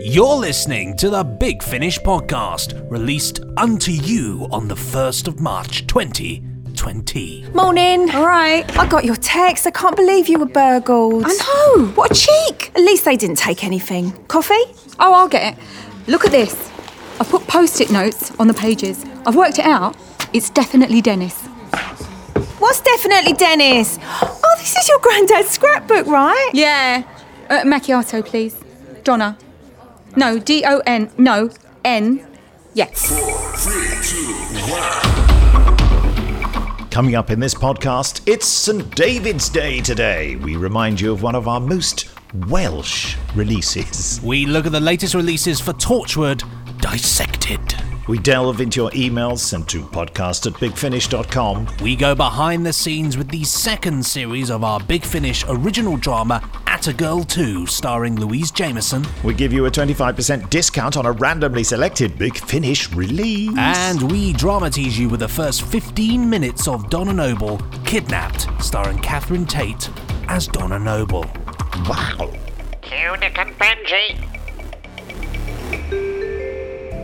You're listening to the Big Finish podcast, released unto you on the 1st of March 2020. Morning. All right. I got your text. I can't believe you were burgled. I know. What a cheek. At least they didn't take anything. Coffee? Oh, I'll get it. Look at this. I've put post it notes on the pages. I've worked it out. It's definitely Dennis. What's definitely Dennis? Oh, this is your granddad's scrapbook, right? Yeah. Uh, macchiato, please. Donna. No, D O N. No, N. Yes. Coming up in this podcast, it's St. David's Day today. We remind you of one of our most Welsh releases. We look at the latest releases for Torchwood Dissected. We delve into your emails sent to podcast at bigfinish.com. We go behind the scenes with the second series of our Big Finish original drama, ATA Girl 2, starring Louise Jameson. We give you a 25% discount on a randomly selected Big Finish release. And we dramatise you with the first 15 minutes of Donna Noble, Kidnapped, starring Catherine Tate as Donna Noble. wow. Cue Nick and Benji.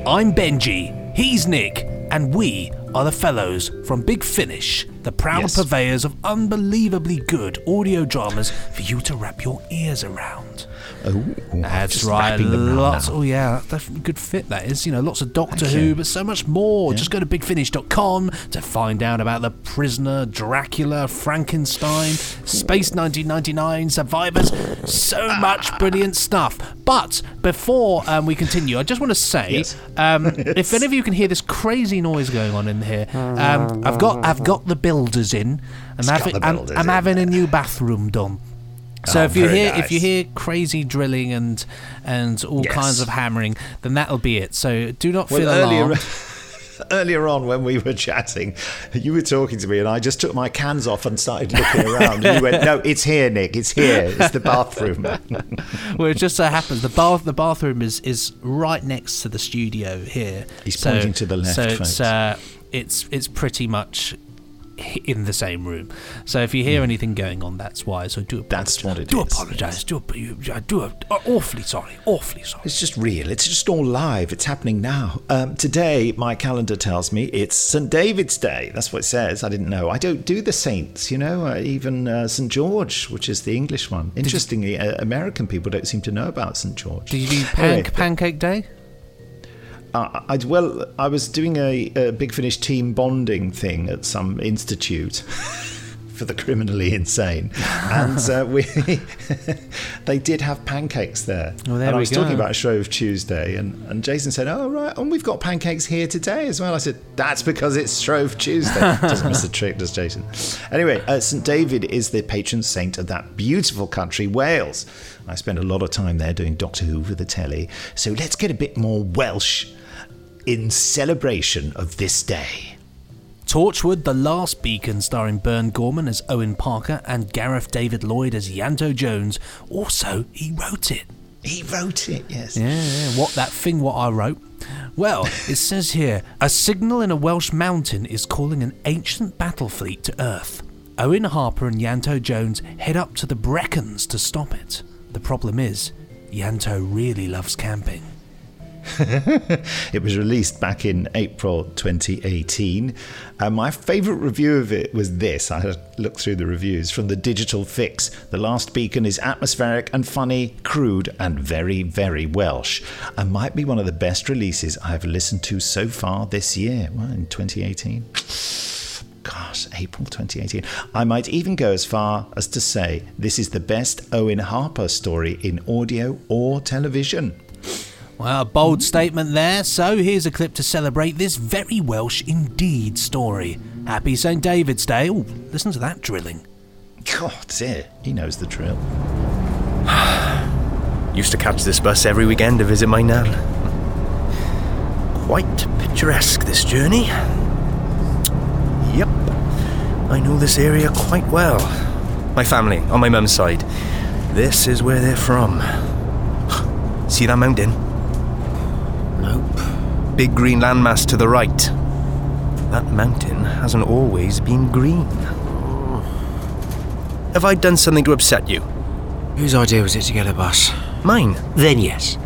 I'm Benji, he's Nick, and we are the fellows from Big Finish, the proud Yes. purveyors of unbelievably good audio dramas for you to wrap your ears around. Oh, That's right. Lots. Oh yeah, that's a good fit. That is. You know, lots of Doctor Thank Who, you. but so much more. Just go to bigfinish.com to find out about the Prisoner, Dracula, Frankenstein, Space 1999, Survivors. So much brilliant stuff. But before um, we continue, I just want to say, Yes. um, if any of you can hear this crazy noise going on in here, um, I've got I've got the builders in. I'm having I'm, I'm in. having a new bathroom done. So Oh, if you hear if you hear crazy drilling and and all Yes. kinds of hammering, then that'll be it. So do not Well, feel earlier, alarmed. earlier on when we were chatting, you were talking to me, and I just took my cans off and started looking around. And you went, "No, it's here, Nick. It's here. It's the bathroom." well, it just so happens the bath the bathroom is is right next to the studio here. He's So- pointing to the left, So it's uh, it's it's pretty much in the same room. So if you hear anything going on, that's why. So do apologize. That's what it do is, apologise. Do ap- you- I do ap- awfully sorry. Awfully sorry. It's just real. It's just all live. It's happening now. Um, today, my calendar tells me it's St. David's Day. That's what it says. I didn't know. I don't do the saints, you know, uh, even uh, St. George, which is the English one. Interestingly, uh, American people don't seem to know about St. George. Did you do pan- pancake day? Uh, I, well, I was doing a, a Big Finish team bonding thing at some institute for the criminally insane, and uh, we they did have pancakes there. Oh, there and I was talking about Shrove Tuesday, and, and Jason said, "Oh right, and we've got pancakes here today as well." I said, "That's because it's Shrove Tuesday." Doesn't miss a trick, does Jason? Anyway, uh, St David is the patron saint of that beautiful country, Wales. I spent a lot of time there doing Doctor Who for the telly, so let's get a bit more Welsh in celebration of this day. Torchwood, The Last Beacon, starring Burn Gorman as Owen Harper and Gareth David Lloyd as Ianto Jones. Also, he wrote it. He wrote it, yes. Yeah, yeah, what that thing what I wrote. Well, it says here a signal in a Welsh mountain is calling an ancient battle fleet to Earth. Owen Harper and Ianto Jones head up to the Brecons to stop it. The problem is, Ianto really loves camping. It was released back in April 2018. And uh, my favourite review of it was this. I a through the reviews from the Digital Fix. The Last Beacon is atmospheric and funny, crude, and very, very Welsh. And might be one of the best releases I've listened to so far this year. Well, in 2018. Gosh, April 2018. I might even go as far as to say this is the best Owen Harper story in audio or television. Well, a bold statement there. So here's a clip to celebrate this very Welsh indeed story. Happy St. David's Day. Oh, listen to that drilling. God, dear, he knows the drill. Used to catch this bus every weekend to visit my nan. Quite picturesque, this journey. Yep, I know this area quite well. My family, on my mum's side. This is where they're from. See that mountain? Nope. Big green landmass to the right. That mountain hasn't always been green. Hmm. Have I done something to upset you? Whose idea was it to get a bus? Mine. Then yes.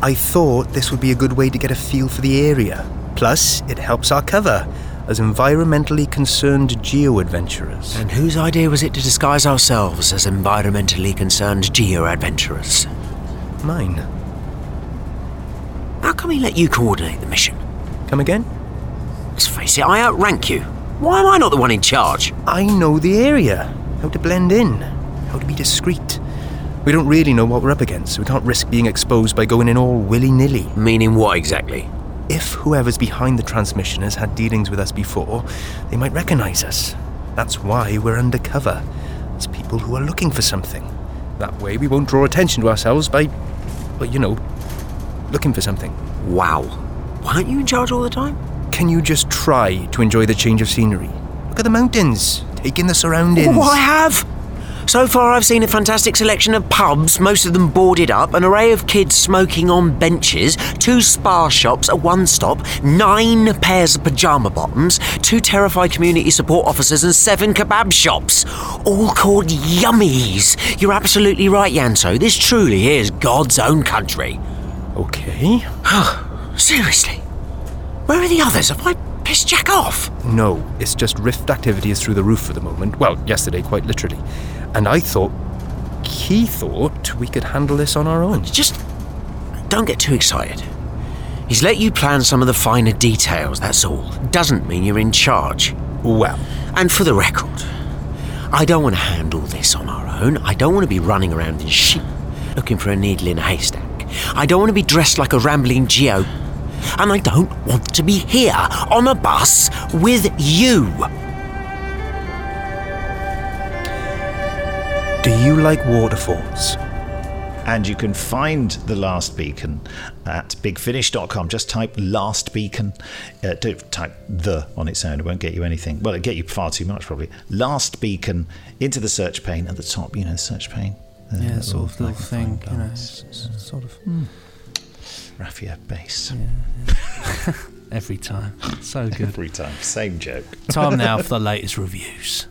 I thought this would be a good way to get a feel for the area. Plus, it helps our cover as environmentally concerned geo adventurers. And whose idea was it to disguise ourselves as environmentally concerned geo adventurers? Mine. How come he let you coordinate the mission? Come again? Let's face it, I outrank you. Why am I not the one in charge? I know the area, how to blend in, how to be discreet. We don't really know what we're up against, so we can't risk being exposed by going in all willy nilly. Meaning what exactly? If whoever's behind the transmission has had dealings with us before, they might recognize us. That's why we're undercover, as people who are looking for something. That way we won't draw attention to ourselves by, well, you know, looking for something. Wow. Why aren't you in charge all the time? Can you just try to enjoy the change of scenery? Look at the mountains, take in the surroundings. Oh, I have. So far, I've seen a fantastic selection of pubs, most of them boarded up, an array of kids smoking on benches, two spa shops, a one stop, nine pairs of pyjama bottoms, two terrified community support officers, and seven kebab shops. All called Yummies. You're absolutely right, Ianto. This truly is God's own country. Okay. Oh, seriously. Where are the others? Have I pissed Jack off? No, it's just Rift activity is through the roof for the moment. Well, yesterday, quite literally. And I thought, he thought we could handle this on our own. Just don't get too excited. He's let you plan some of the finer details, that's all. Doesn't mean you're in charge. Well, And for the record, I don't want to handle this on our own. I don't want to be running around in sheep looking for a needle in a haystack. I don't want to be dressed like a rambling geo. And I don't want to be here on a bus with you. do you like waterfalls? And you can find The Last Beacon at bigfinish.com. Just type Last Beacon. Uh, don't type the on its own, it won't get you anything. Well, it'll get you far too much, probably. Last Beacon into the search pane at the top, you know, search pane. Uh, Yeah, sort of little magnifying thing, you know, glass. s- s- sort of Raffia base. every time. So good. Every time, same joke. Time now for the latest reviews.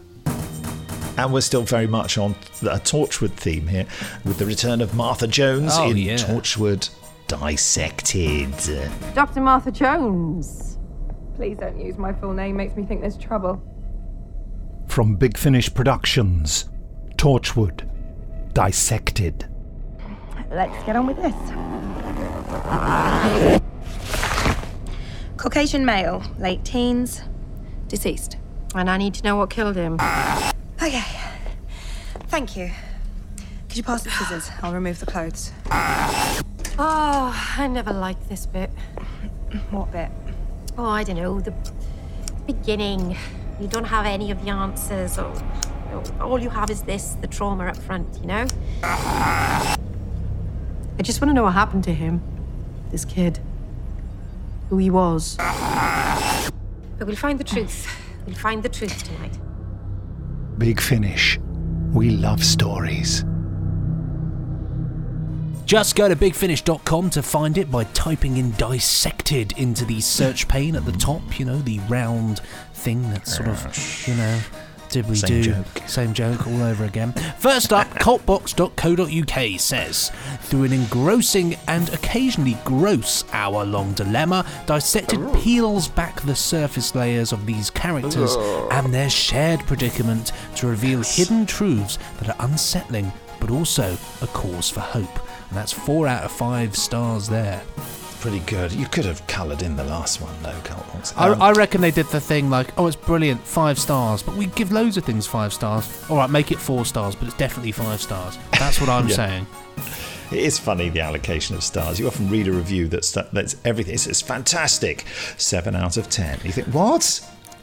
And we're still very much on a Torchwood theme here with the return of Martha Jones Oh, in yeah. Torchwood Dissected. Dr. Martha Jones. Please don't use my full name, makes me think there's trouble. From Big Finish Productions, Torchwood, Dissected. Let's get on with this. Caucasian male, late teens, deceased. And I need to know what killed him. Okay. Thank you. Could you pass the scissors? I'll remove the clothes. Oh, I never liked this bit. What bit? Oh, I don't know, the beginning. You don't have any of the answers, or, or all you have is this the trauma up front, you know? I just want to know what happened to him. This kid. Who he was. But we'll find the truth. We'll find the truth tonight. Big Finish. We love stories. Just go to bigfinish.com to find it by typing in dissected into the search pane at the top, you know, the round thing that's sort of, you know, did we Same do joke. same joke all over again. First up, cultbox.co.uk says, through an engrossing and occasionally gross hour long dilemma, Dissected oh. peels back the surface layers of these characters oh. and their shared predicament to reveal hidden truths that are unsettling but also a cause for hope. And that's four out of five stars there. Pretty good. You could have coloured in the last one, though. I, Um, I reckon they did the thing like, oh, it's brilliant, five stars, but we give loads of things five stars. All right, make it four stars, but it's definitely five stars. That's what I'm Yeah. saying. It is funny the allocation of stars. You often read a review that's that's everything. It's, it's fantastic. Seven out of ten. You think what?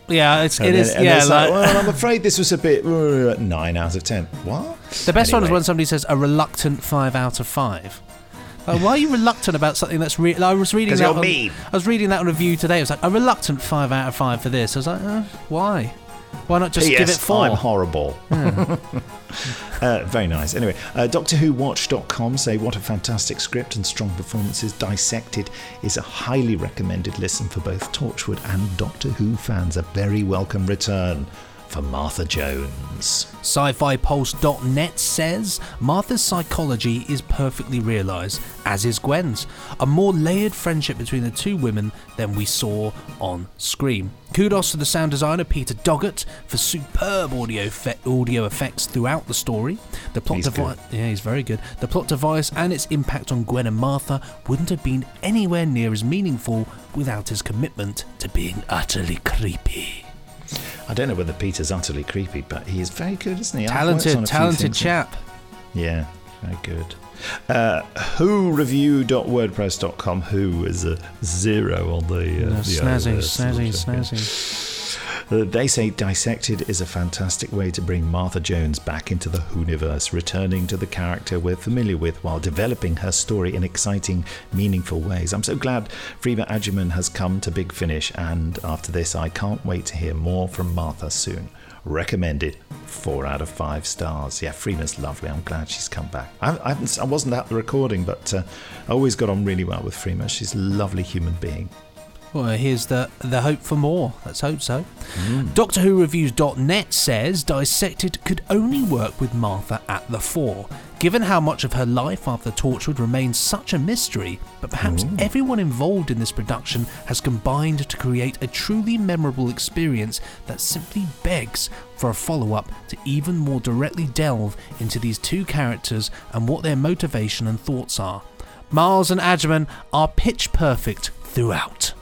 Yeah, it's And it then- is. Yeah, like, like, well, I'm afraid this was a bit uh, nine out of ten. What? the best one is when somebody says a reluctant five out of five. Like, why are you reluctant about something that's real? I was reading that. you're on, mean. I was reading that review today. It was like a reluctant five out of five for this. I was like, uh, why? Why not just give it P.S. four? I'm horrible. uh, very nice. Anyway, uh, DoctorWhoWatch.com say what a fantastic script and strong performances. Dissected is a highly recommended listen for both Torchwood and Doctor Who fans. A very welcome return. For Martha Jones. Sci-Fi-Pulse.net says Martha's psychology is perfectly realised, as is Gwen's. A more layered friendship between the two women than we saw on Scream. Kudos to the sound designer Peter Doggett for superb audio fe- audio effects throughout the story. The plot device, yeah, he's very good. The plot device and its impact on Gwen and Martha wouldn't have been anywhere near as meaningful without his commitment to being utterly creepy. I don't know whether Peter's utterly creepy, but he is very good, isn't he? Talented, on a few talented chap. Yeah, very good. Uh, WhoReview.wordpress.com. Who is a zero on the. Uh, No, the snazzy, snazzy, snazzy. Uh, they say Dissected is a fantastic way to bring Martha Jones back into the Whoniverse, returning to the character we're familiar with while developing her story in exciting, meaningful ways. I'm so glad Freema Agyeman has come to Big Finish, and after this, I can't wait to hear more from Martha soon. Recommended. Four out of five stars. Yeah, Freema's lovely. I'm glad she's come back. I, I, I wasn't at the recording, but uh, I always got on really well with Freema. She's a lovely human being. Well, here's the the hope for more. Let's hope so. Hmm. Doctor Who Reviews.net says Dissected could only work with Martha at the fore, given how much of her life after Torchwood remains such a mystery. But perhaps hmm. everyone involved in this production has combined to create a truly memorable experience that simply begs for a follow up to even more directly delve into these two characters and what their motivation and thoughts are. Myles and Agyeman are pitch perfect throughout.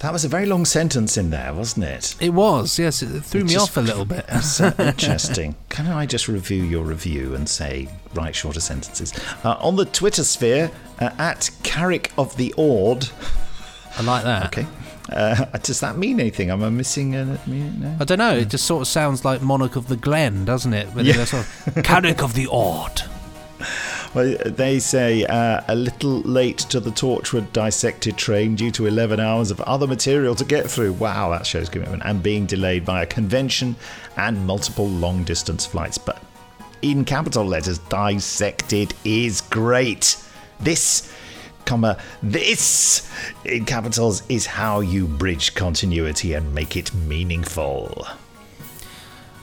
That was a very long sentence in there, wasn't it? It was, yes. It threw It me off a little bit. Uh, interesting. Can I just review your review and say, write shorter sentences? Uh, on the Twitter sphere, uh, at Carrick of the Ord. I like that. Okay. Uh, does that mean anything? Am I missing a. No? I don't know. It just sort of sounds like Monarch of the Glen, doesn't it? Yeah. sort of Carrick of the Odd. Well, they say uh, a little late to the Torchwood dissected train due to 11 hours of other material to get through. Wow, that shows commitment. And being delayed by a convention and multiple long distance flights. But in capital letters, dissected is great. This, comma, this in capitals is how you bridge continuity and make it meaningful.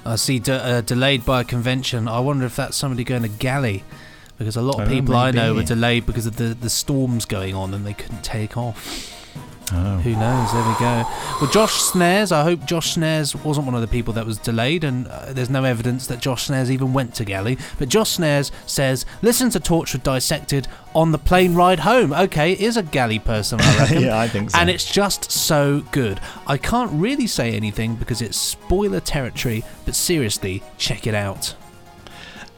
I see de- uh, delayed by a convention. I wonder if that's somebody going to Gally. Because a lot of Oh, people I know were delayed because of the, the storms going on and they couldn't take off. Oh. Who knows? There we go. Well, Josh Snares, I hope Josh Snares wasn't one of the people that was delayed, and uh, there's no evidence that Josh Snares even went to Gally. But Josh Snares says, listen to Torchwood Dissected on the plane ride home. Okay, is a Gally person, I reckon. Yeah, I think so. And it's just so good. I can't really say anything because it's spoiler territory, but seriously, check it out.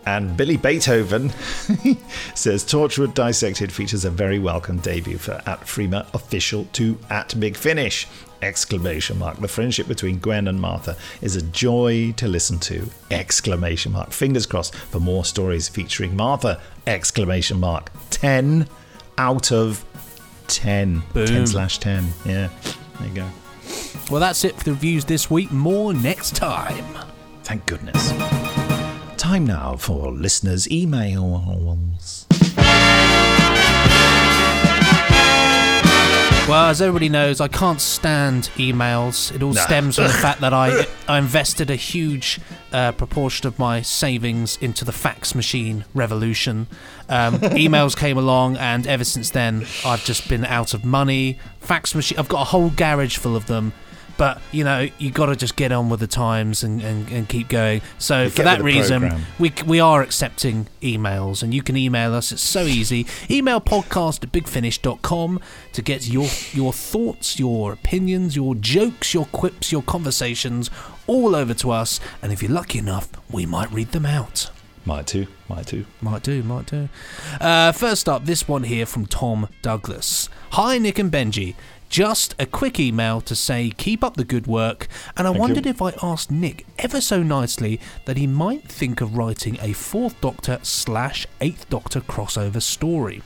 And Billy Beethoven says Torchwood Dissected features a very welcome debut for at Freema official to at Big Finish! Exclamation mark. The friendship between Gwen and Martha is a joy to listen to! Exclamation mark. Fingers crossed for more stories featuring Martha! Exclamation mark. 10 out of 10. Boom. 10 slash 10. Yeah. There you go. Well, that's it for the reviews this week. More next time. Thank goodness. Time now for listeners' emails. Well, as everybody knows, I can't stand emails. It all stems from the fact that I I invested a huge uh, proportion of my savings into the fax machine revolution. Um, emails came along, and ever since then, I've just been out of money. Fax machine. I've got a whole garage full of them. But you know, you got to just get on with the times and, and, and keep going. So You for that reason, programme. we, we are accepting emails and you can email us it's so easy email podcast at bigfinish.com to get your your thoughts your opinions your jokes your quips your conversations all over to us and if you're lucky enough we might read them out Might too. Might too. might do, might do. Uh, first up, this one here from Tom Douglas. Hi, Nick and Benji. Just a quick email to say keep up the good work, and I Thank wondered you. if I asked Nick ever so nicely that he might think of writing a Fourth Doctor slash Eighth Doctor crossover story.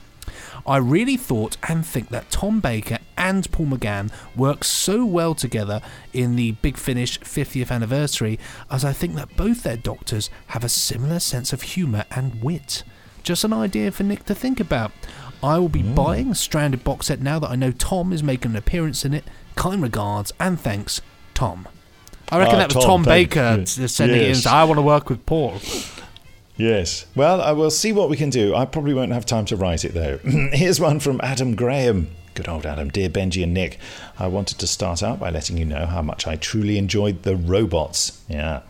I really thought and think that Tom Baker and Paul McGann work so well together in the Big Finish 50th anniversary, as I think that both their doctors have a similar sense of humour and wit. Just an idea for Nick to think about. I will be buying a Stranded box set now that I know Tom is making an appearance in it. Kind regards and thanks, Tom. I reckon Ah, that was Tom Tom, Baker, Baker yes. sending it in. So I want to work with Paul. Yes. Well, I will see what we can do. I probably won't have time to write it though. Here's one from Adam Graham. Good old Adam. Dear Benji and Nick, I wanted to start out by letting you know how much I truly enjoyed the robots. Yeah.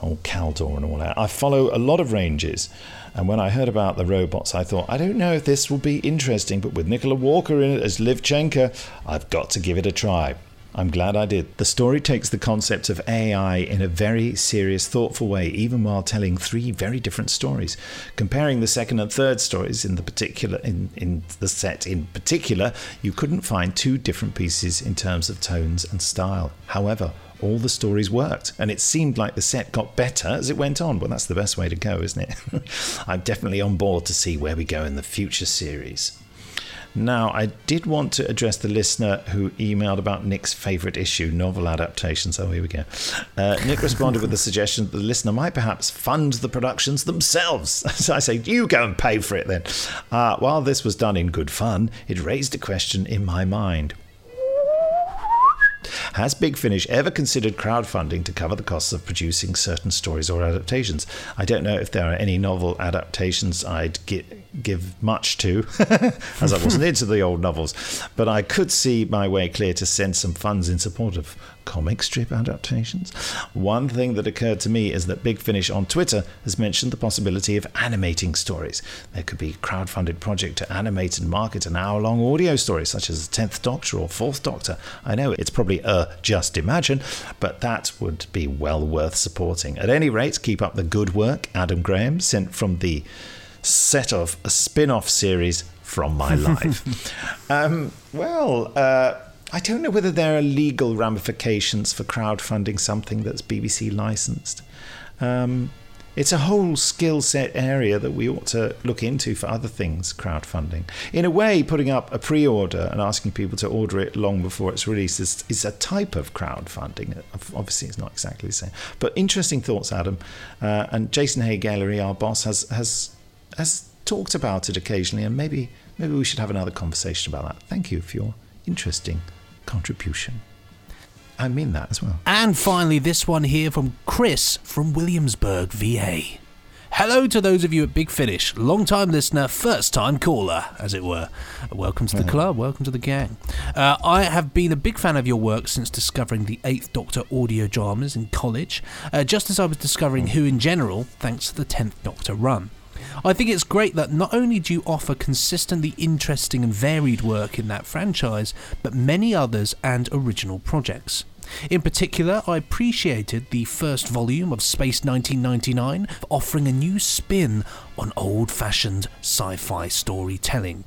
Old Kaldor and all that. I follow a lot of ranges. And when I heard about the robots, I thought, I don't know if this will be interesting, but with Nicola Walker in it as Liv Chenka, I've got to give it a try. I'm glad I did. The story takes the concept of AI in a very serious, thoughtful way, even while telling three very different stories. Comparing the second and third stories in the particular in, in the set in particular, you couldn't find two different pieces in terms of tones and style. However, all the stories worked, and it seemed like the set got better as it went on. Well, that's the best way to go, isn't it? I'm definitely on board to see where we go in the future series. Now, I did want to address the listener who emailed about Nick's favourite issue, novel adaptations. Oh, here we go. Uh, Nick responded with the suggestion that the listener might perhaps fund the productions themselves. So I say, you go and pay for it then. Uh, while this was done in good fun, it raised a question in my mind. Has Big Finish ever considered crowdfunding to cover the costs of producing certain stories or adaptations? I don't know if there are any novel adaptations I'd gi- give much to, as I wasn't into the old novels, but I could see my way clear to send some funds in support of comic strip adaptations. One thing that occurred to me is that Big Finish on Twitter has mentioned the possibility of animating stories. There could be a crowdfunded project to animate and market an hour long audio story, such as The Tenth Doctor or Fourth Doctor. I know it's probably a just imagine, but that would be well worth supporting. At any rate, keep up the good work, Adam Graham, sent from the set of a spin off series from my life. um, well, uh, I don't know whether there are legal ramifications for crowdfunding something that's BBC licensed. Um, it's a whole skill set area that we ought to look into for other things, crowdfunding. In a way, putting up a pre order and asking people to order it long before it's released is, is a type of crowdfunding. Obviously, it's not exactly the same. But interesting thoughts, Adam. Uh, and Jason Haigh-Ellery, our boss, has, has, has talked about it occasionally, and maybe, maybe we should have another conversation about that. Thank you for your interesting contribution. I mean that as well. And finally, this one here from Chris from Williamsburg, VA. Hello to those of you at Big Finish, long time listener, first time caller, as it were. Welcome to the club, welcome to the gang. Uh, I have been a big fan of your work since discovering the Eighth Doctor audio dramas in college, uh, just as I was discovering Who in general, thanks to the Tenth Doctor run. I think it's great that not only do you offer consistently interesting and varied work in that franchise, but many others and original projects. In particular, I appreciated the first volume of Space 1999 for offering a new spin on old fashioned sci fi storytelling.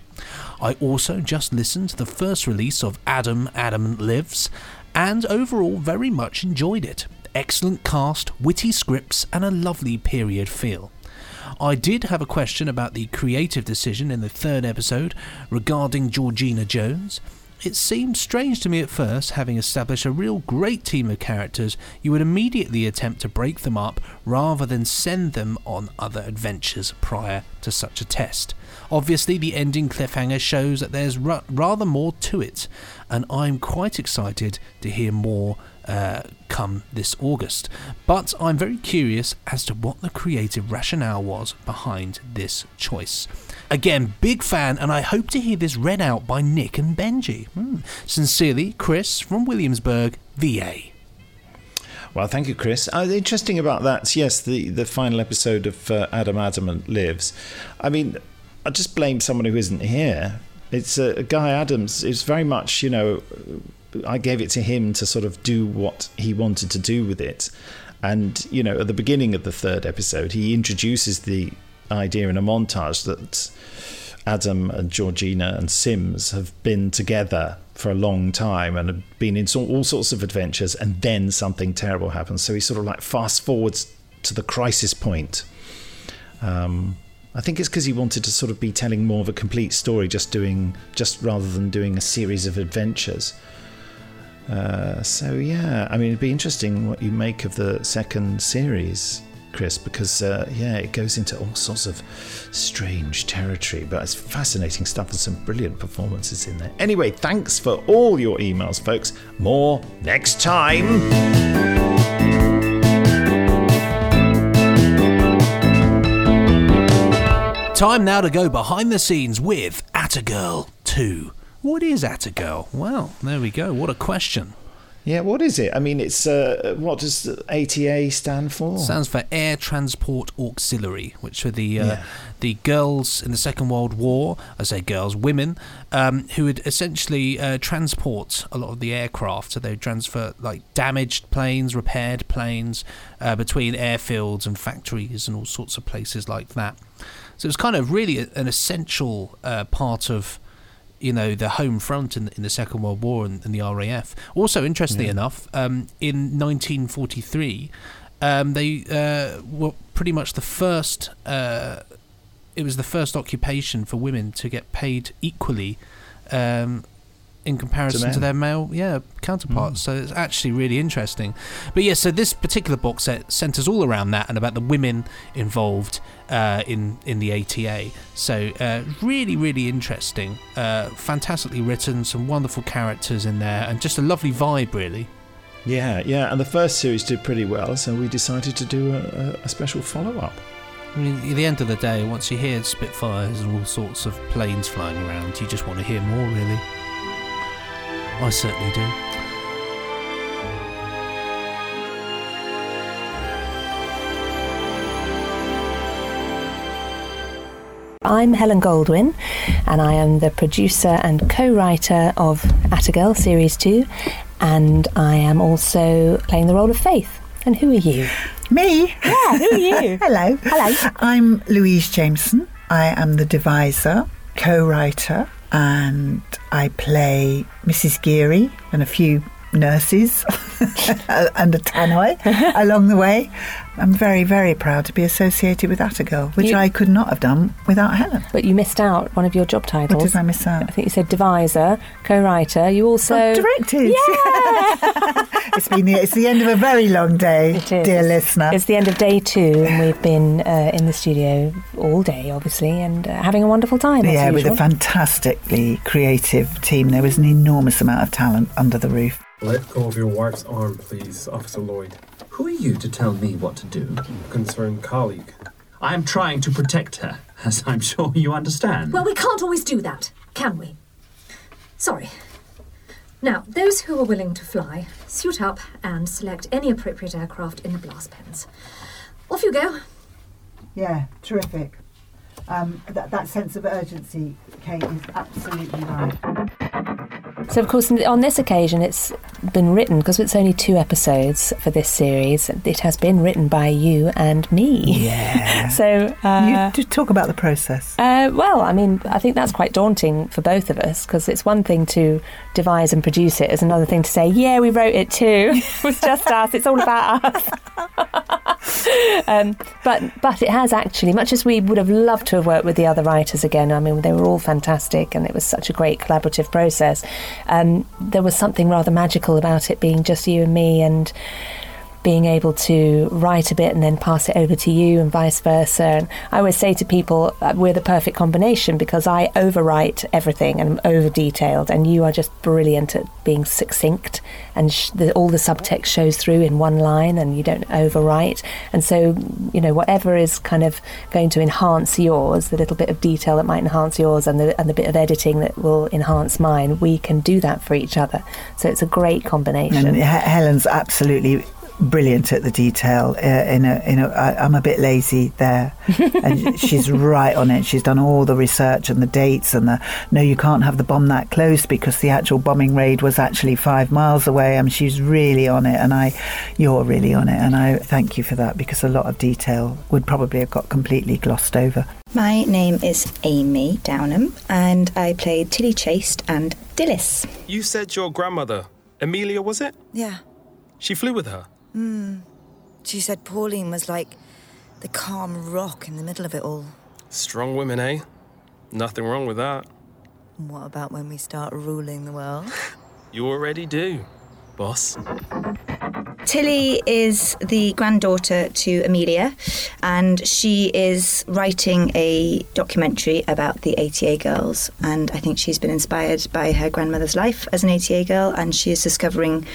I also just listened to the first release of Adam Adamant Lives, and overall very much enjoyed it. Excellent cast, witty scripts, and a lovely period feel. I did have a question about the creative decision in the third episode regarding Georgina Jones. It seemed strange to me at first, having established a real great team of characters, you would immediately attempt to break them up rather than send them on other adventures prior to such a test. Obviously, the ending cliffhanger shows that there's ra- rather more to it, and I'm quite excited to hear more uh, come this August. But I'm very curious as to what the creative rationale was behind this choice. Again, big fan, and I hope to hear this read out by Nick and Benji. Hmm. Sincerely, Chris from Williamsburg, VA. Well, thank you, Chris. Uh, interesting about that, yes, the, the final episode of uh, Adam Adamant Lives. I mean, I just blame someone who isn't here. It's uh, Guy Adams. It's very much, you know, I gave it to him to sort of do what he wanted to do with it. And, you know, at the beginning of the third episode, he introduces the idea in a montage that Adam and Georgina and Simms have been together for a long time and have been in all sorts of adventures, and then something terrible happens. So he sort of like fast forwards to the crisis point. Um, I think it's because he wanted to sort of be telling more of a complete story, just doing just rather than doing a series of adventures. Uh, so yeah, I mean, it'd be interesting what you make of the second series, Chris, because uh, yeah, it goes into all sorts of strange territory, but it's fascinating stuff and some brilliant performances in there. Anyway, thanks for all your emails, folks. More next time. Time now to go behind the scenes with ATA Girl 2. What is ATA Girl? Well, there we go. What a question. Yeah, what is it? I mean, it's uh, what does ATA stand for? Stands for Air Transport Auxiliary, which were the uh, Yeah. the girls in the Second World War. I say girls, women, um, who would essentially uh, transport a lot of the aircraft. So they would transfer like damaged planes, repaired planes uh, between airfields and factories and all sorts of places like that. So it was kind of really an essential uh, part of you know the home front in, in the Second World War and, and the RAF. Also, interestingly Yeah. enough, um, in 1943, um, they uh, were pretty much the first. Uh, it was the first occupation for women to get paid equally. Um, in comparison to, men. their male yeah counterparts so it's actually really interesting but yeah so this particular box set centers all around that and about the women involved uh, in in the ATA so uh, really really interesting uh, fantastically written some wonderful characters in there and just a lovely vibe really Yeah, yeah, and the first series did pretty well, so we decided to do a, a, a special follow up. I mean, at the end of the day, once you hear Spitfires and all sorts of planes flying around, you just want to hear more, really. I certainly do. I'm Helen Goldwyn, and I am the producer and co writer of ATA Girl Series 2, and I am also playing the role of Faith. And who are you? Me? Yeah, who are you? Hello. Hello. I'm Louise Jameson. I am the deviser, co writer, and I play Mrs. Geary and a few nurses and a tannoy along the way. I'm very, very proud to be associated with ATA Girl, which You- I could not have done without Helen. But you missed out one of your job titles. What did I miss out? I think you said deviser, co writer. You also. Oh, directed. it's been the, it's the end of a very long day, dear listener. It's the end of day two, and we've been uh, in the studio all day, obviously, and uh, having a wonderful time. Yeah, with a fantastically creative team. There was an enormous amount of talent under the roof. Let go of your wife's arm, please, Officer Lloyd. Who are you to tell me what to do? Concerned colleague. I am trying to protect her, as I'm sure you understand. Well, we can't always do that, can we? Sorry. Now, those who are willing to fly, suit up and select any appropriate aircraft in the blast pens. Off you go. Yeah, terrific. Um, that, that sense of urgency, Kate, is absolutely right. So, of course, on this occasion, it's been written because it's only two episodes for this series. It has been written by you and me. Yeah. so, uh, you talk about the process. Uh, well, I mean, I think that's quite daunting for both of us because it's one thing to devise and produce it, it's another thing to say, yeah, we wrote it too. it was just us. It's all about us. um, but but it has actually, much as we would have loved to have worked with the other writers again. I mean, they were all fantastic, and it was such a great collaborative process. Um, there was something rather magical about it being just you and me, and being able to write a bit and then pass it over to you and vice versa. And I always say to people, uh, we're the perfect combination because I overwrite everything and I'm over detailed, and you are just brilliant at being succinct and sh- the, all the subtext shows through in one line and you don't overwrite. And so, you know, whatever is kind of going to enhance yours, the little bit of detail that might enhance yours and the, and the bit of editing that will enhance mine, we can do that for each other. So it's a great combination. And He- Helen's absolutely brilliant at the detail. Uh, in a, in a, I, I'm a bit lazy there, and she's right on it. She's done all the research and the dates and the no, you can't have the bomb that close because the actual bombing raid was actually five miles away. I mean, she's really on it, and I, you're really on it, and I thank you for that because a lot of detail would probably have got completely glossed over. My name is Amy Downham, and I played Tilly Chaste and Dillis. You said your grandmother, Amelia, was it? Yeah. She flew with her. Hmm. She said Pauline was like the calm rock in the middle of it all. Strong women, eh? Nothing wrong with that. And what about when we start ruling the world? You already do, boss. Tilly is the granddaughter to Amelia, and she is writing a documentary about the ATA girls. And I think she's been inspired by her grandmother's life as an ATA girl, and she is discovering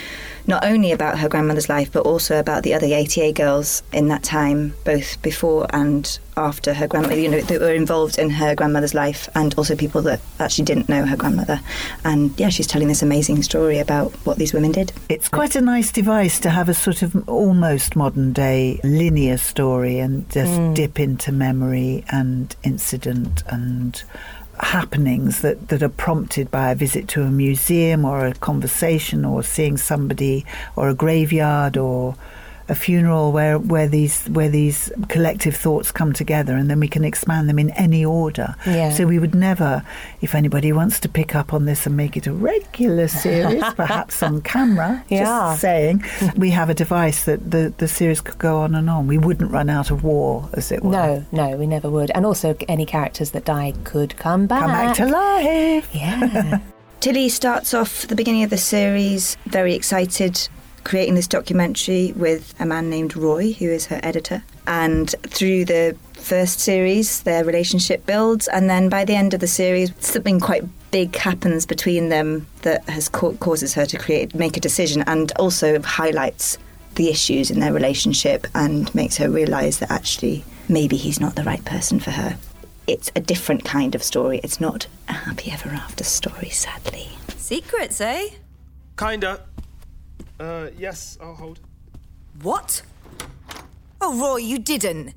not only about her grandmother's life, but also about the other ATA girls in that time, both before and after her grandmother, you know, that were involved in her grandmother's life, and also people that actually didn't know her grandmother. And yeah, she's telling this amazing story about what these women did. It's quite a nice device to have a sort of almost modern day linear story and just Mm. dip into memory and incident and happenings that, that are prompted by a visit to a museum or a conversation or seeing somebody or a graveyard or a funeral where, where these where these collective thoughts come together and then we can expand them in any order. Yeah. So we would never, if anybody wants to pick up on this and make it a regular series, perhaps on camera, Yeah. just saying, we have a device that the, the series could go on and on. We wouldn't run out of war, as it were. No, no, we never would. And also, any characters that die could come back. Come back to life. Yeah. Tilly starts off the beginning of the series very excited, creating this documentary with a man named Roy, who is her editor. And through the first series, their relationship builds, and then by the end of the series, something quite big happens between them that has ca- causes her to create, make a decision, and also highlights the issues in their relationship and makes her realise that actually maybe he's not the right person for her. It's a different kind of story. It's not a happy ever after story, sadly. Secrets, eh? Kinda. Uh, yes, I'll hold. What? Oh, Roy, you didn't.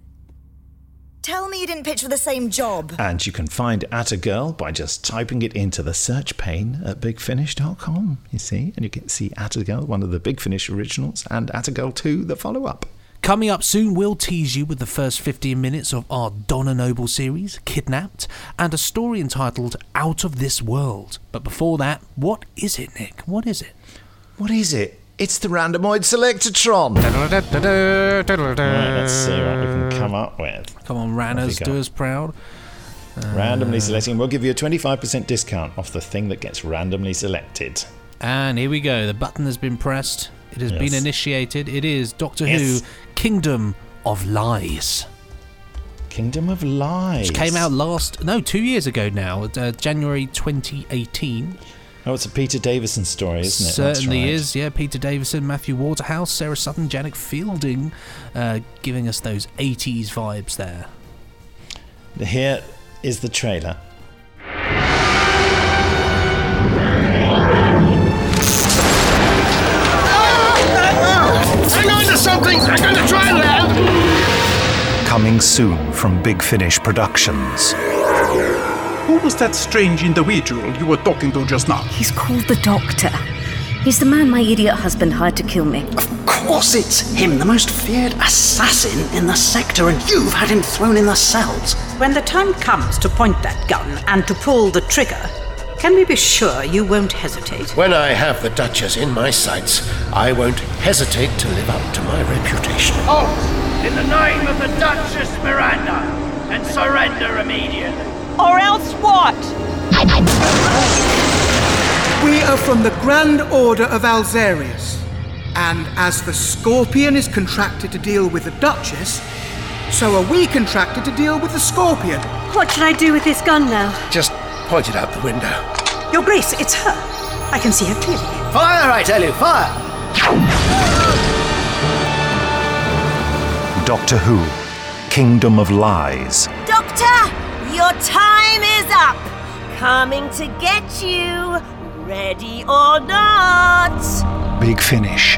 Tell me you didn't pitch for the same job. And you can find ATA Girl by just typing it into the search pane at bigfinish.com, you see. And you can see ATA Girl, one of the Big Finish originals, and ATA Girl 2, the follow up. Coming up soon, we'll tease you with the first 15 minutes of our Donna Noble series, Kidnapped, and a story entitled Out of This World. But before that, what is it, Nick? What is it? What is it? It's the Randomoid Selectatron. Right, let's see what we can come up with. Come on, What Ranners, do got? us proud. Randomly Uh, selecting. We'll give you a 25% discount off the thing that gets randomly selected. And here we go. The button has been pressed. It has been Yes. initiated. It is Doctor Yes. Who Kingdom of Lies. Kingdom of Lies. Which came out last, no, two years ago now, uh, January 2018. Oh, it's a Peter Davison story, isn't it? That's Certainly right. is, yeah. Peter Davison, Matthew Waterhouse, Sarah Sutton, Janet Fielding, uh, giving us those 80s vibes there. Here is the trailer. Hang on to something! I'm going to try and land! Coming soon from Big Finish Productions. Who was that strange individual you were talking to just now? He's called the Doctor. He's the man my idiot husband hired to kill me. Of course it's him, the most feared assassin in the sector, and you've had him thrown in the cells. When the time comes to point that gun and to pull the trigger, can we be sure you won't hesitate? When I have the Duchess in my sights, I won't hesitate to live up to my reputation. Oh, in the name of the Duchess Miranda, and surrender immediately. Or else what? We are from the Grand Order of Alzarius, and as the Scorpion is contracted to deal with the Duchess, so are we contracted to deal with the Scorpion. What should I do with this gun now? Just point it out the window. Your Grace, it's her. I can see her clearly. Fire, I tell you, fire! Doctor Who Kingdom of Lies. Doctor, your time is up. Coming to get you. Ready or not? Big Finish.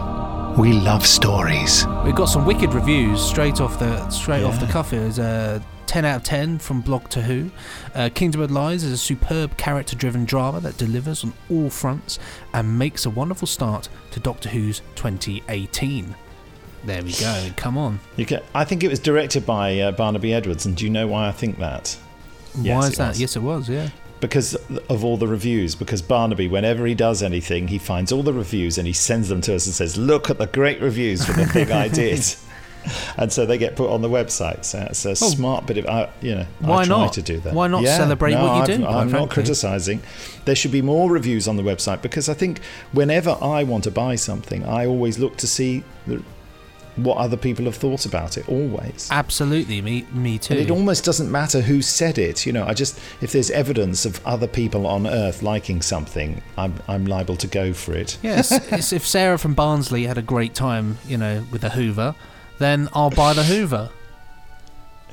We love stories. We've got some wicked reviews straight off the straight off the cuff. It was a 10 out of 10 from Blogtor Who. Uh, Kingdom of Lies is a superb character driven drama that delivers on all fronts and makes a wonderful start to Doctor Who's 2018. There we go. Come on. You can, I think it was directed by uh, Barnaby Edwards, and do you know why I think that? Why is that? was. Yes, it was, yeah. Because of all the reviews. Because Barnaby, whenever he does anything, he finds all the reviews and he sends them to us and says, "Look at the great reviews for the thing I did." and so they get put on the website. So it's a Oh. smart bit of, uh, you know, Why not? to do that. Why not celebrate what you I've, do? I'm not criticising. There should be more reviews on the website because I think whenever I want to buy something, I always look to see the, what other people have thought about it. Always. Absolutely, me, me too. And it almost doesn't matter who said it. You know, I just if there's evidence of other people on Earth liking something, I'm I'm liable to go for it. Yes, it's if Sarah from Barnsley had a great time, you know, with the Hoover, then I'll buy the Hoover.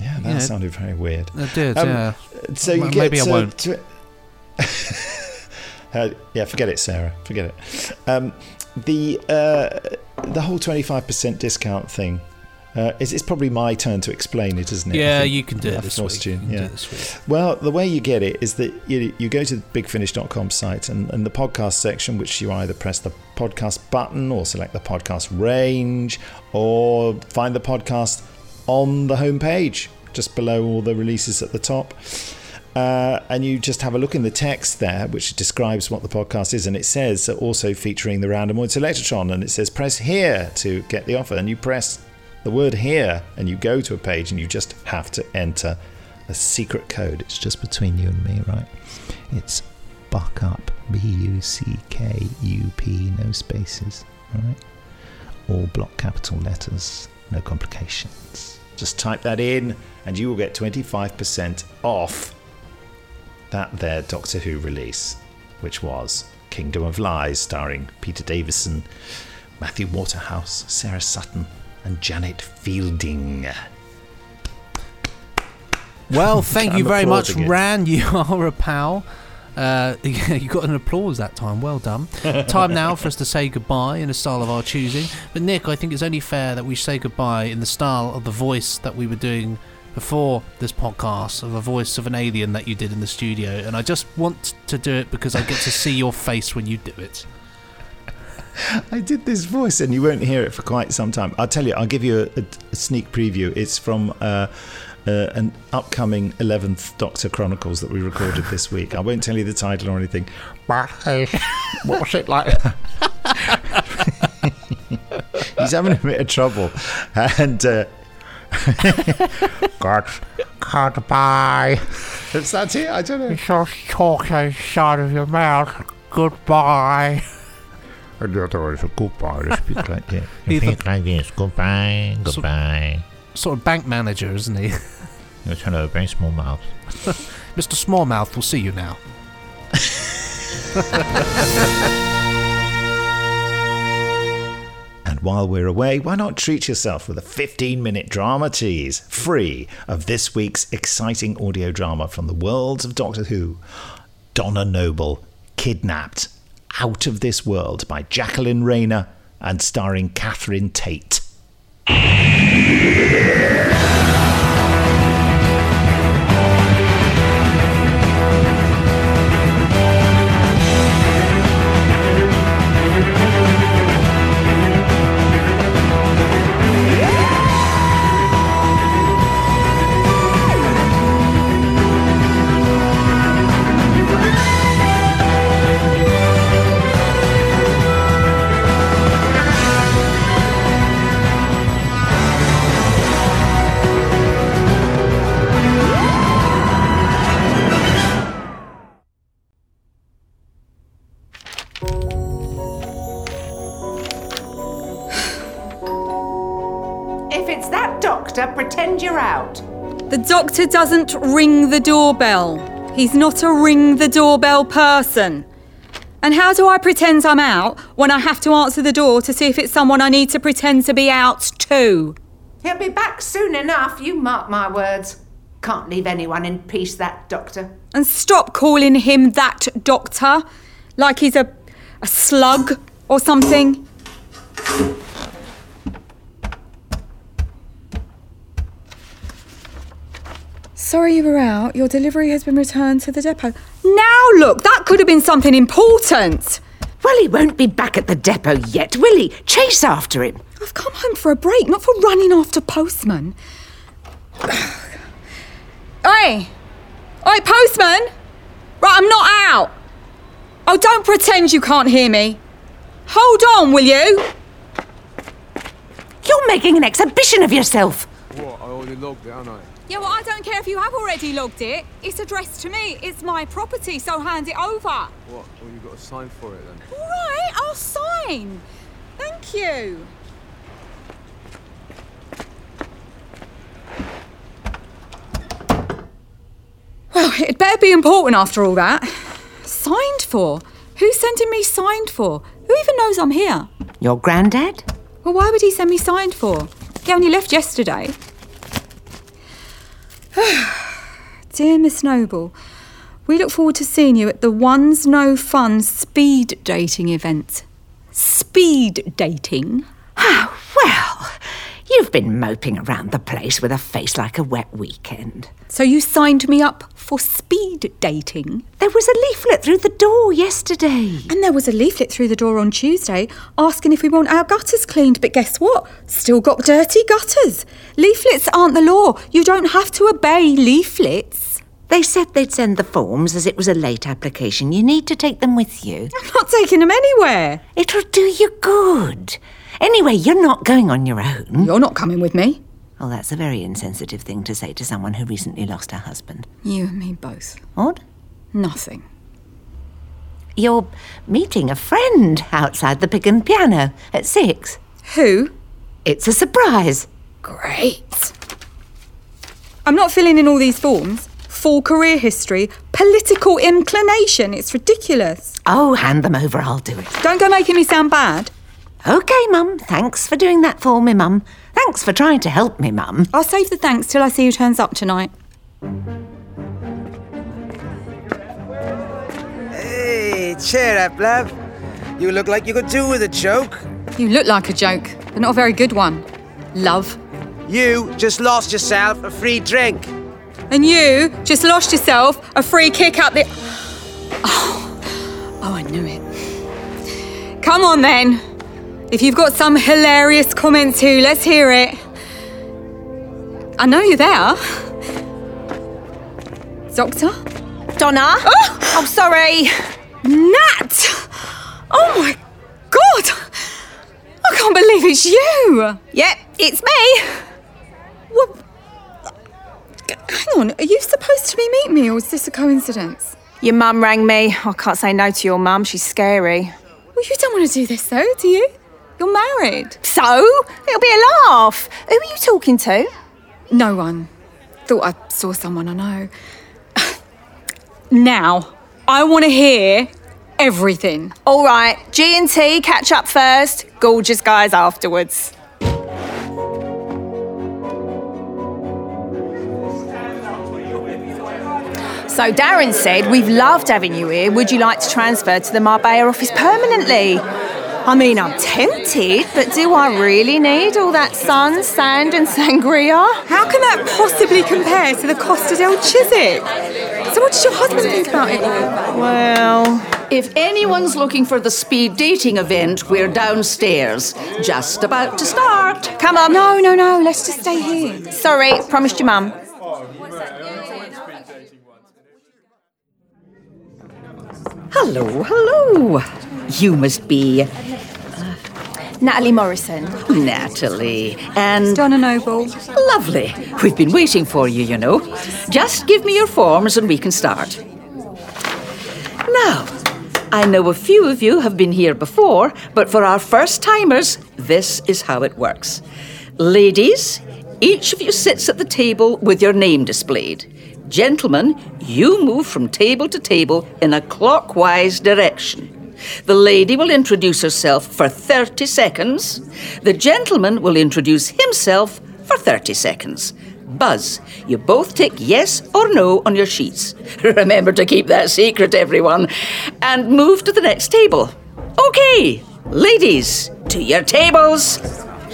Yeah, that know, sounded very weird. It did, Um, yeah. So you M- get maybe I uh, won't. uh, yeah, forget it, Sarah. Forget it. Um, the uh, the whole twenty five percent discount thing. Uh, is it's probably my turn to explain it, isn't it? Yeah, you can do it this week. you, You can do yeah. this week. Well, the way you get it is that you, you go to the bigfinish.com site and, and the podcast section, which you either press the podcast button or select the podcast range or find the podcast on the homepage, just below all the releases at the top. Uh, and you just have a look in the text there, which describes what the podcast is, and it says also featuring the Randomoid Selectron, and it says press here to get the offer, and you press the word here, and you go to a page, and you just have to enter a secret code. It's just between you and me, right? It's Buckup, B U C K U P, no spaces, all right? All block capital letters, no complications. Just type that in, and you will get 25% off that there Doctor Who release, which was Kingdom of Lies, starring Peter Davison, Matthew Waterhouse, Sarah Sutton, and Janet Fielding. Well, thank you very much, it. Ran. You are a pal. Uh, you got an applause that time. Well done. time now for us to say goodbye in a style of our choosing. But Nick, I think it's only fair that we say goodbye in the style of the voice that we were doing before this podcast, of a voice of an alien that you did in the studio. And I just want to do it because I get to see your face when you do it. I did this voice, and you won't hear it for quite some time. I'll tell you. I'll give you a, a sneak preview. It's from uh, uh, an upcoming Eleventh Doctor Chronicles that we recorded this week. I won't tell you the title or anything. what was it like? He's having a bit of trouble, and. Uh, God, goodbye. Is that it? I don't know. It's Just talk inside of your mouth. Goodbye. I don't know. It's a goodbye. to speak like that. You You think- speak like this. Goodbye. So- Goodbye. Sort of bank manager, isn't he? Yes, hello. Very small mouth. Mr. Smallmouth, we'll see you now. While we're away, why not treat yourself with a 15 minute drama tease, free of this week's exciting audio drama from the worlds of Doctor Who Donna Noble, Kidnapped, Out of This World by Jacqueline Rayner and starring Catherine Tate. Doctor doesn't ring the doorbell. He's not a ring the doorbell person. And how do I pretend I'm out when I have to answer the door to see if it's someone I need to pretend to be out to? He'll be back soon enough, you mark my words. Can't leave anyone in peace, that doctor. And stop calling him that doctor like he's a, a slug or something. Sorry you were out. Your delivery has been returned to the depot. Now look, that could have been something important. Well, he won't be back at the depot yet, will he? Chase after him. I've come home for a break, not for running after postman. Oi! Oi, postman! Right, I'm not out. Oh, don't pretend you can't hear me. Hold on, will you? You're making an exhibition of yourself. What? I already logged it, haven't I? Yeah, well, I don't care if you have already logged it. It's addressed to me. It's my property, so hand it over. What? Well, you've got to sign for it then. All right, I'll sign. Thank you. Well, it'd better be important after all that. Signed for? Who's sending me signed for? Who even knows I'm here? Your granddad? Well, why would he send me signed for? He only left yesterday. Dear Miss Noble, we look forward to seeing you at the One's No Fun speed dating event. Speed dating? Ah, well, you've been moping around the place with a face like a wet weekend. So you signed me up for speed dating? There was a leaflet through the door yesterday. And there was a leaflet through the door on Tuesday asking if we want our gutters cleaned, but guess what? Still got dirty gutters. Leaflets aren't the law. You don't have to obey leaflets. They said they'd send the forms as it was a late application. You need to take them with you. I'm not taking them anywhere. It'll do you good. Anyway, you're not going on your own. You're not coming with me. Well, that's a very insensitive thing to say to someone who recently lost her husband. You and me both. What? Nothing. You're meeting a friend outside the Pig and Piano at six. Who? It's a surprise. Great. I'm not filling in all these forms. Full career history, political inclination. It's ridiculous. Oh, hand them over, I'll do it. Don't go making me sound bad. OK, Mum. Thanks for doing that for me, Mum. Thanks for trying to help me, Mum. I'll save the thanks till I see who turns up tonight. Hey, cheer up, love. You look like you could do with a joke. You look like a joke, but not a very good one. Love. You just lost yourself a free drink. And you just lost yourself a free kick out the. Oh, oh, I knew it. Come on then. If you've got some hilarious comment too, let's hear it. I know you're there. Doctor? Donna? Oh, I'm sorry. Nat! Oh my god! I can't believe it's you! Yep, it's me. What? Hang on, are you supposed to be meeting me or is this a coincidence? Your mum rang me. I can't say no to your mum. She's scary. Well, you don't want to do this though, do you? You're married. So? It'll be a laugh. Who are you talking to? No one. Thought I saw someone I know. now, I want to hear everything. All right, G and T catch up first. Gorgeous guys afterwards. So Darren said, We've loved having you here. Would you like to transfer to the Marbella office permanently? I mean, I'm tempted, but do I really need all that sun, sand, and sangria? How can that possibly compare to the Costa del Chiswick? So, what does your husband think about it all? Well. If anyone's looking for the speed dating event, we're downstairs. Just about to start. Come on. No, no, no, let's just stay here. Sorry, promised your mum. Hello, hello. You must be Natalie Morrison. Natalie and Donna Noble. Lovely. We've been waiting for you, you know. Just give me your forms and we can start. Now, I know a few of you have been here before, but for our first timers, this is how it works. Ladies, each of you sits at the table with your name displayed. Gentlemen, you move from table to table in a clockwise direction. The lady will introduce herself for 30 seconds. The gentleman will introduce himself for 30 seconds. Buzz, you both tick yes or no on your sheets. Remember to keep that secret, everyone. And move to the next table. Okay, ladies, to your tables.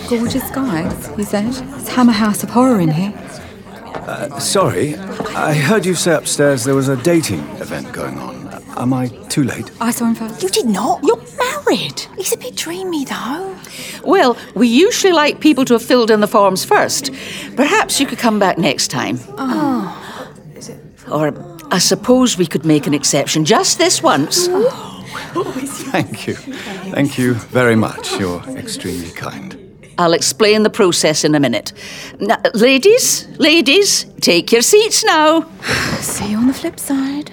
Gorgeous guys, he said. It's Hammer House of Horror in here. Uh, sorry, I heard you say upstairs there was a dating event going on. Am I too late? I saw him first. You did not. You're married. He's a bit dreamy, though. Well, we usually like people to have filled in the forms first. Perhaps you could come back next time. Oh. Is it? Or I suppose we could make an exception just this once. Oh. Thank you. Thank you very much. You're extremely kind. I'll explain the process in a minute. Now, ladies, ladies, take your seats now. See you on the flip side.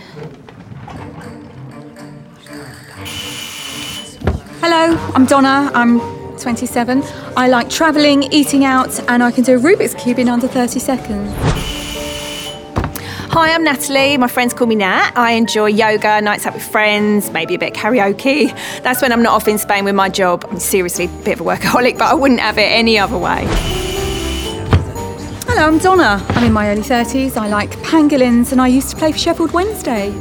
Hello, I'm Donna. I'm 27. I like travelling, eating out, and I can do a Rubik's Cube in under 30 seconds. Hi, I'm Natalie. My friends call me Nat. I enjoy yoga, nights out with friends, maybe a bit of karaoke. That's when I'm not off in Spain with my job. I'm seriously a bit of a workaholic, but I wouldn't have it any other way. Hello, I'm Donna. I'm in my early 30s. I like pangolins, and I used to play for Sheffield Wednesday.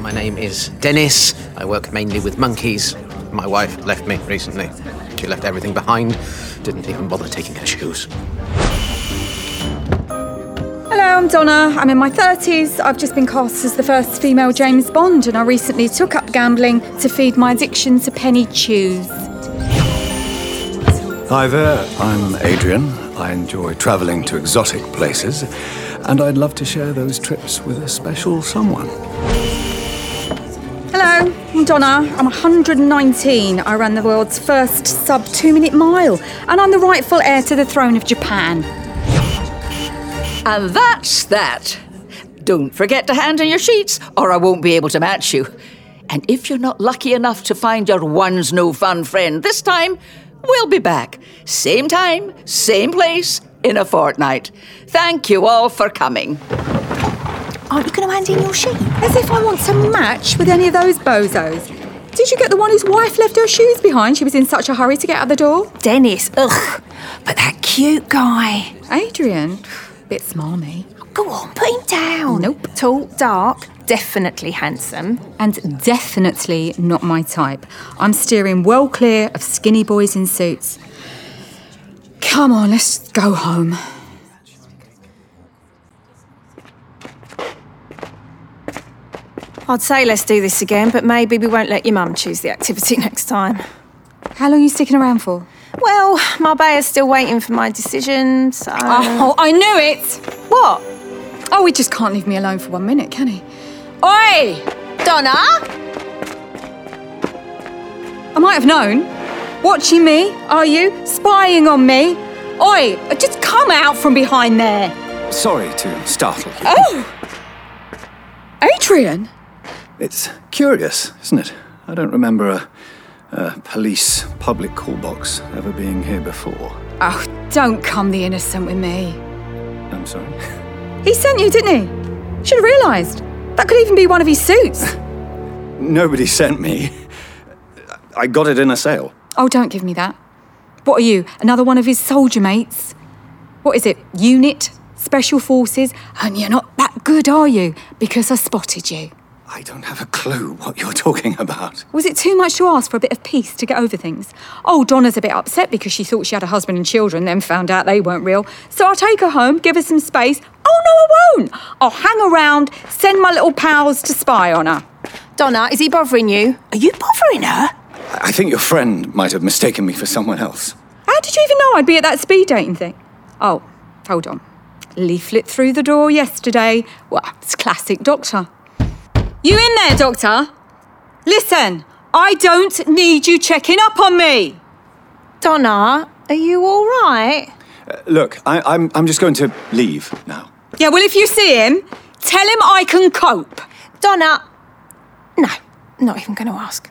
My name is Dennis. I work mainly with monkeys. My wife left me recently. She left everything behind, didn't even bother taking her shoes. Hello, I'm Donna. I'm in my 30s. I've just been cast as the first female James Bond, and I recently took up gambling to feed my addiction to penny chews. Hi there, I'm Adrian. I enjoy travelling to exotic places, and I'd love to share those trips with a special someone. Hello, I'm Donna. I'm 119. I ran the world's first sub two minute mile, and I'm the rightful heir to the throne of Japan. And that's that. Don't forget to hand in your sheets, or I won't be able to match you. And if you're not lucky enough to find your one's no fun friend this time, we'll be back. Same time, same place, in a fortnight. Thank you all for coming. Aren't you going to hand in your sheet? As if I want to match with any of those bozos. Did you get the one whose wife left her shoes behind? She was in such a hurry to get out the door. Dennis, ugh. But that cute guy. Adrian, bit smarmy. Go on, put him down. Nope. Tall, dark, definitely handsome. And definitely not my type. I'm steering well clear of skinny boys in suits. Come on, let's go home. I'd say let's do this again, but maybe we won't let your mum choose the activity next time. How long are you sticking around for? Well, Marbella's still waiting for my decision, so. Oh, I knew it! What? Oh, he just can't leave me alone for one minute, can he? Oi! Donna? I might have known. Watching me, are you? Spying on me? Oi, just come out from behind there. Sorry to startle you. Oh! Adrian? It's curious, isn't it? I don't remember a, a police public call box ever being here before. Oh, don't come the innocent with me. I'm sorry. He sent you, didn't he? Should have realised. That could even be one of his suits. Nobody sent me. I got it in a sale. Oh, don't give me that. What are you, another one of his soldier mates? What is it, UNIT? Special forces? And you're not that good, are you? Because I spotted you. I don't have a clue what you're talking about. Was it too much to ask for a bit of peace to get over things? Oh, Donna's a bit upset because she thought she had a husband and children, then found out they weren't real. So I'll take her home, give her some space. Oh, no, I won't. I'll hang around, send my little pals to spy on her. Donna, is he bothering you? Are you bothering her? I think your friend might have mistaken me for someone else. How did you even know I'd be at that speed dating thing? Oh, hold on. Leaflet through the door yesterday. Well, it's classic Doctor. You in there, Doctor? Listen, I don't need you checking up on me. Donna, are you all right? Uh, look, I, I'm, I'm just going to leave now. Yeah, well, if you see him, tell him I can cope. Donna. No, not even going to ask.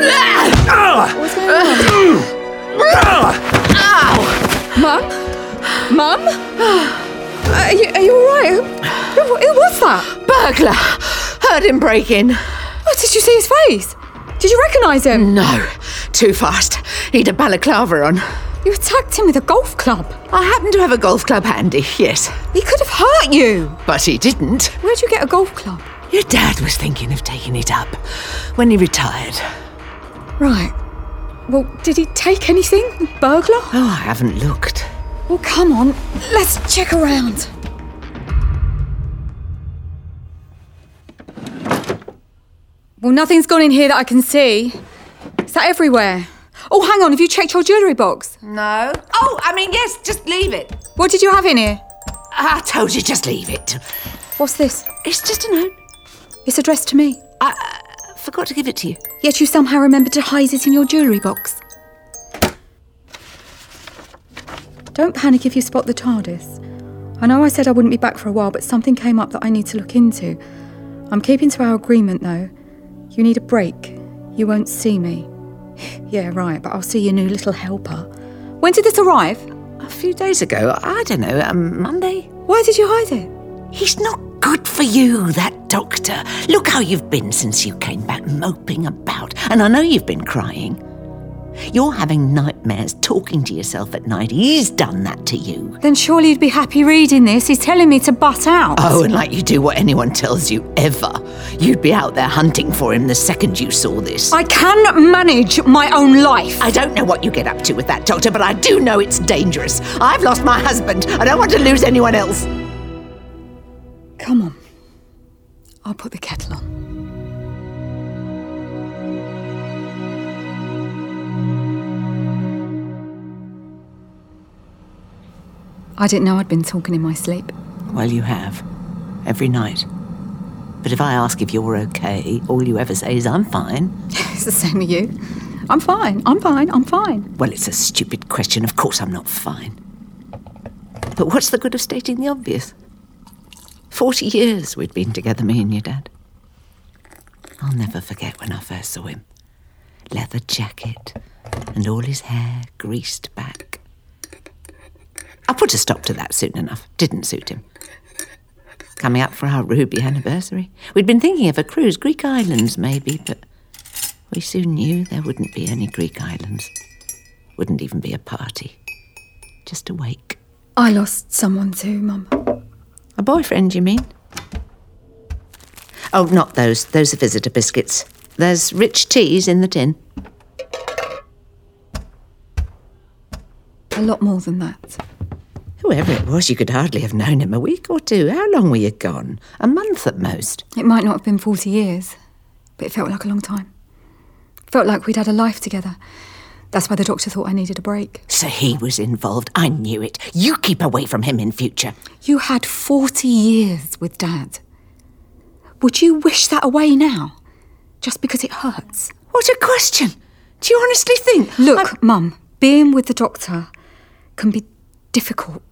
What's going on? Ow! Mum? Mum? Are you, are you all right? Who, who was that? Burglar! Heard him break in. I Did you see his face? Did you recognise him? No, too fast. He'd a balaclava on. You attacked him with a golf club. I happen to have a golf club handy, yes. He could have hurt you. But he didn't. Where'd you get a golf club? Your dad was thinking of taking it up when he retired. Right. Well, did he take anything? Burglar? Oh, I haven't looked. Well, come on. Let's check around. Well, nothing's gone in here that I can see. Is that everywhere? Oh, hang on. Have you checked your jewellery box? No. Oh, I mean, yes, just leave it. What did you have in here? I told you, just leave it. What's this? It's just a note. It's addressed to me. I uh, forgot to give it to you. Yet you somehow remembered to hide it in your jewellery box. Don't panic if you spot the TARDIS. I know I said I wouldn't be back for a while, but something came up that I need to look into. I'm keeping to our agreement, though. You need a break. You won't see me. yeah, right, but I'll see your new little helper. When did this arrive? A few days ago. I don't know, um, Monday? Why did you hide it? He's not good for you, that doctor. Look how you've been since you came back moping about. And I know you've been crying. You're having nightmares talking to yourself at night. He's done that to you. Then surely you'd be happy reading this. He's telling me to butt out. Oh, and like you do what anyone tells you ever. You'd be out there hunting for him the second you saw this. I can manage my own life. I don't know what you get up to with that, Doctor, but I do know it's dangerous. I've lost my husband. I don't want to lose anyone else. Come on. I'll put the kettle on. I didn't know I'd been talking in my sleep. Well, you have. Every night. But if I ask if you're okay, all you ever say is, I'm fine. it's the same with you. I'm fine. I'm fine. I'm fine. Well, it's a stupid question. Of course I'm not fine. But what's the good of stating the obvious? Forty years we'd been together, me and your dad. I'll never forget when I first saw him. Leather jacket and all his hair greased back. I put a stop to that soon enough. Didn't suit him. Coming up for our Ruby anniversary. We'd been thinking of a cruise, Greek islands maybe, but we soon knew there wouldn't be any Greek islands. Wouldn't even be a party. Just a wake. I lost someone too, Mum. A boyfriend, you mean? Oh, not those. Those are visitor biscuits. There's rich teas in the tin. A lot more than that. Whoever it was, you could hardly have known him a week or two. How long were you gone? A month at most. It might not have been 40 years, but it felt like a long time. Felt like we'd had a life together. That's why the doctor thought I needed a break. So he was involved. I knew it. You keep away from him in future. You had 40 years with Dad. Would you wish that away now? Just because it hurts? What a question! Do you honestly think? Look, I'm... Mum, being with the doctor can be difficult.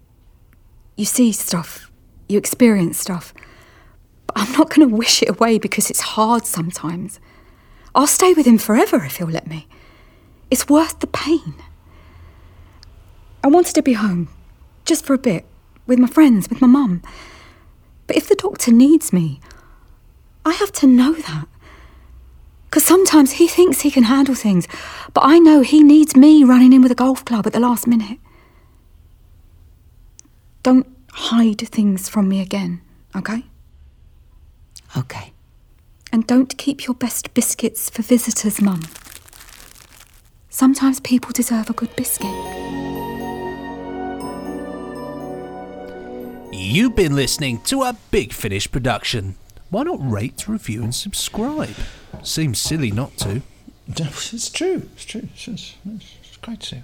You see stuff, you experience stuff. But I'm not going to wish it away because it's hard sometimes. I'll stay with him forever if he'll let me. It's worth the pain. I wanted to be home, just for a bit, with my friends, with my mum. But if the doctor needs me, I have to know that. Because sometimes he thinks he can handle things, but I know he needs me running in with a golf club at the last minute. Don't hide things from me again, okay? Okay. And don't keep your best biscuits for visitors, Mum. Sometimes people deserve a good biscuit. You've been listening to a Big Finish production. Why not rate, review, and subscribe? Seems silly not to. It's true. It's true. It's, it's, it's quite so.